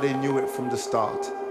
they knew it from the start.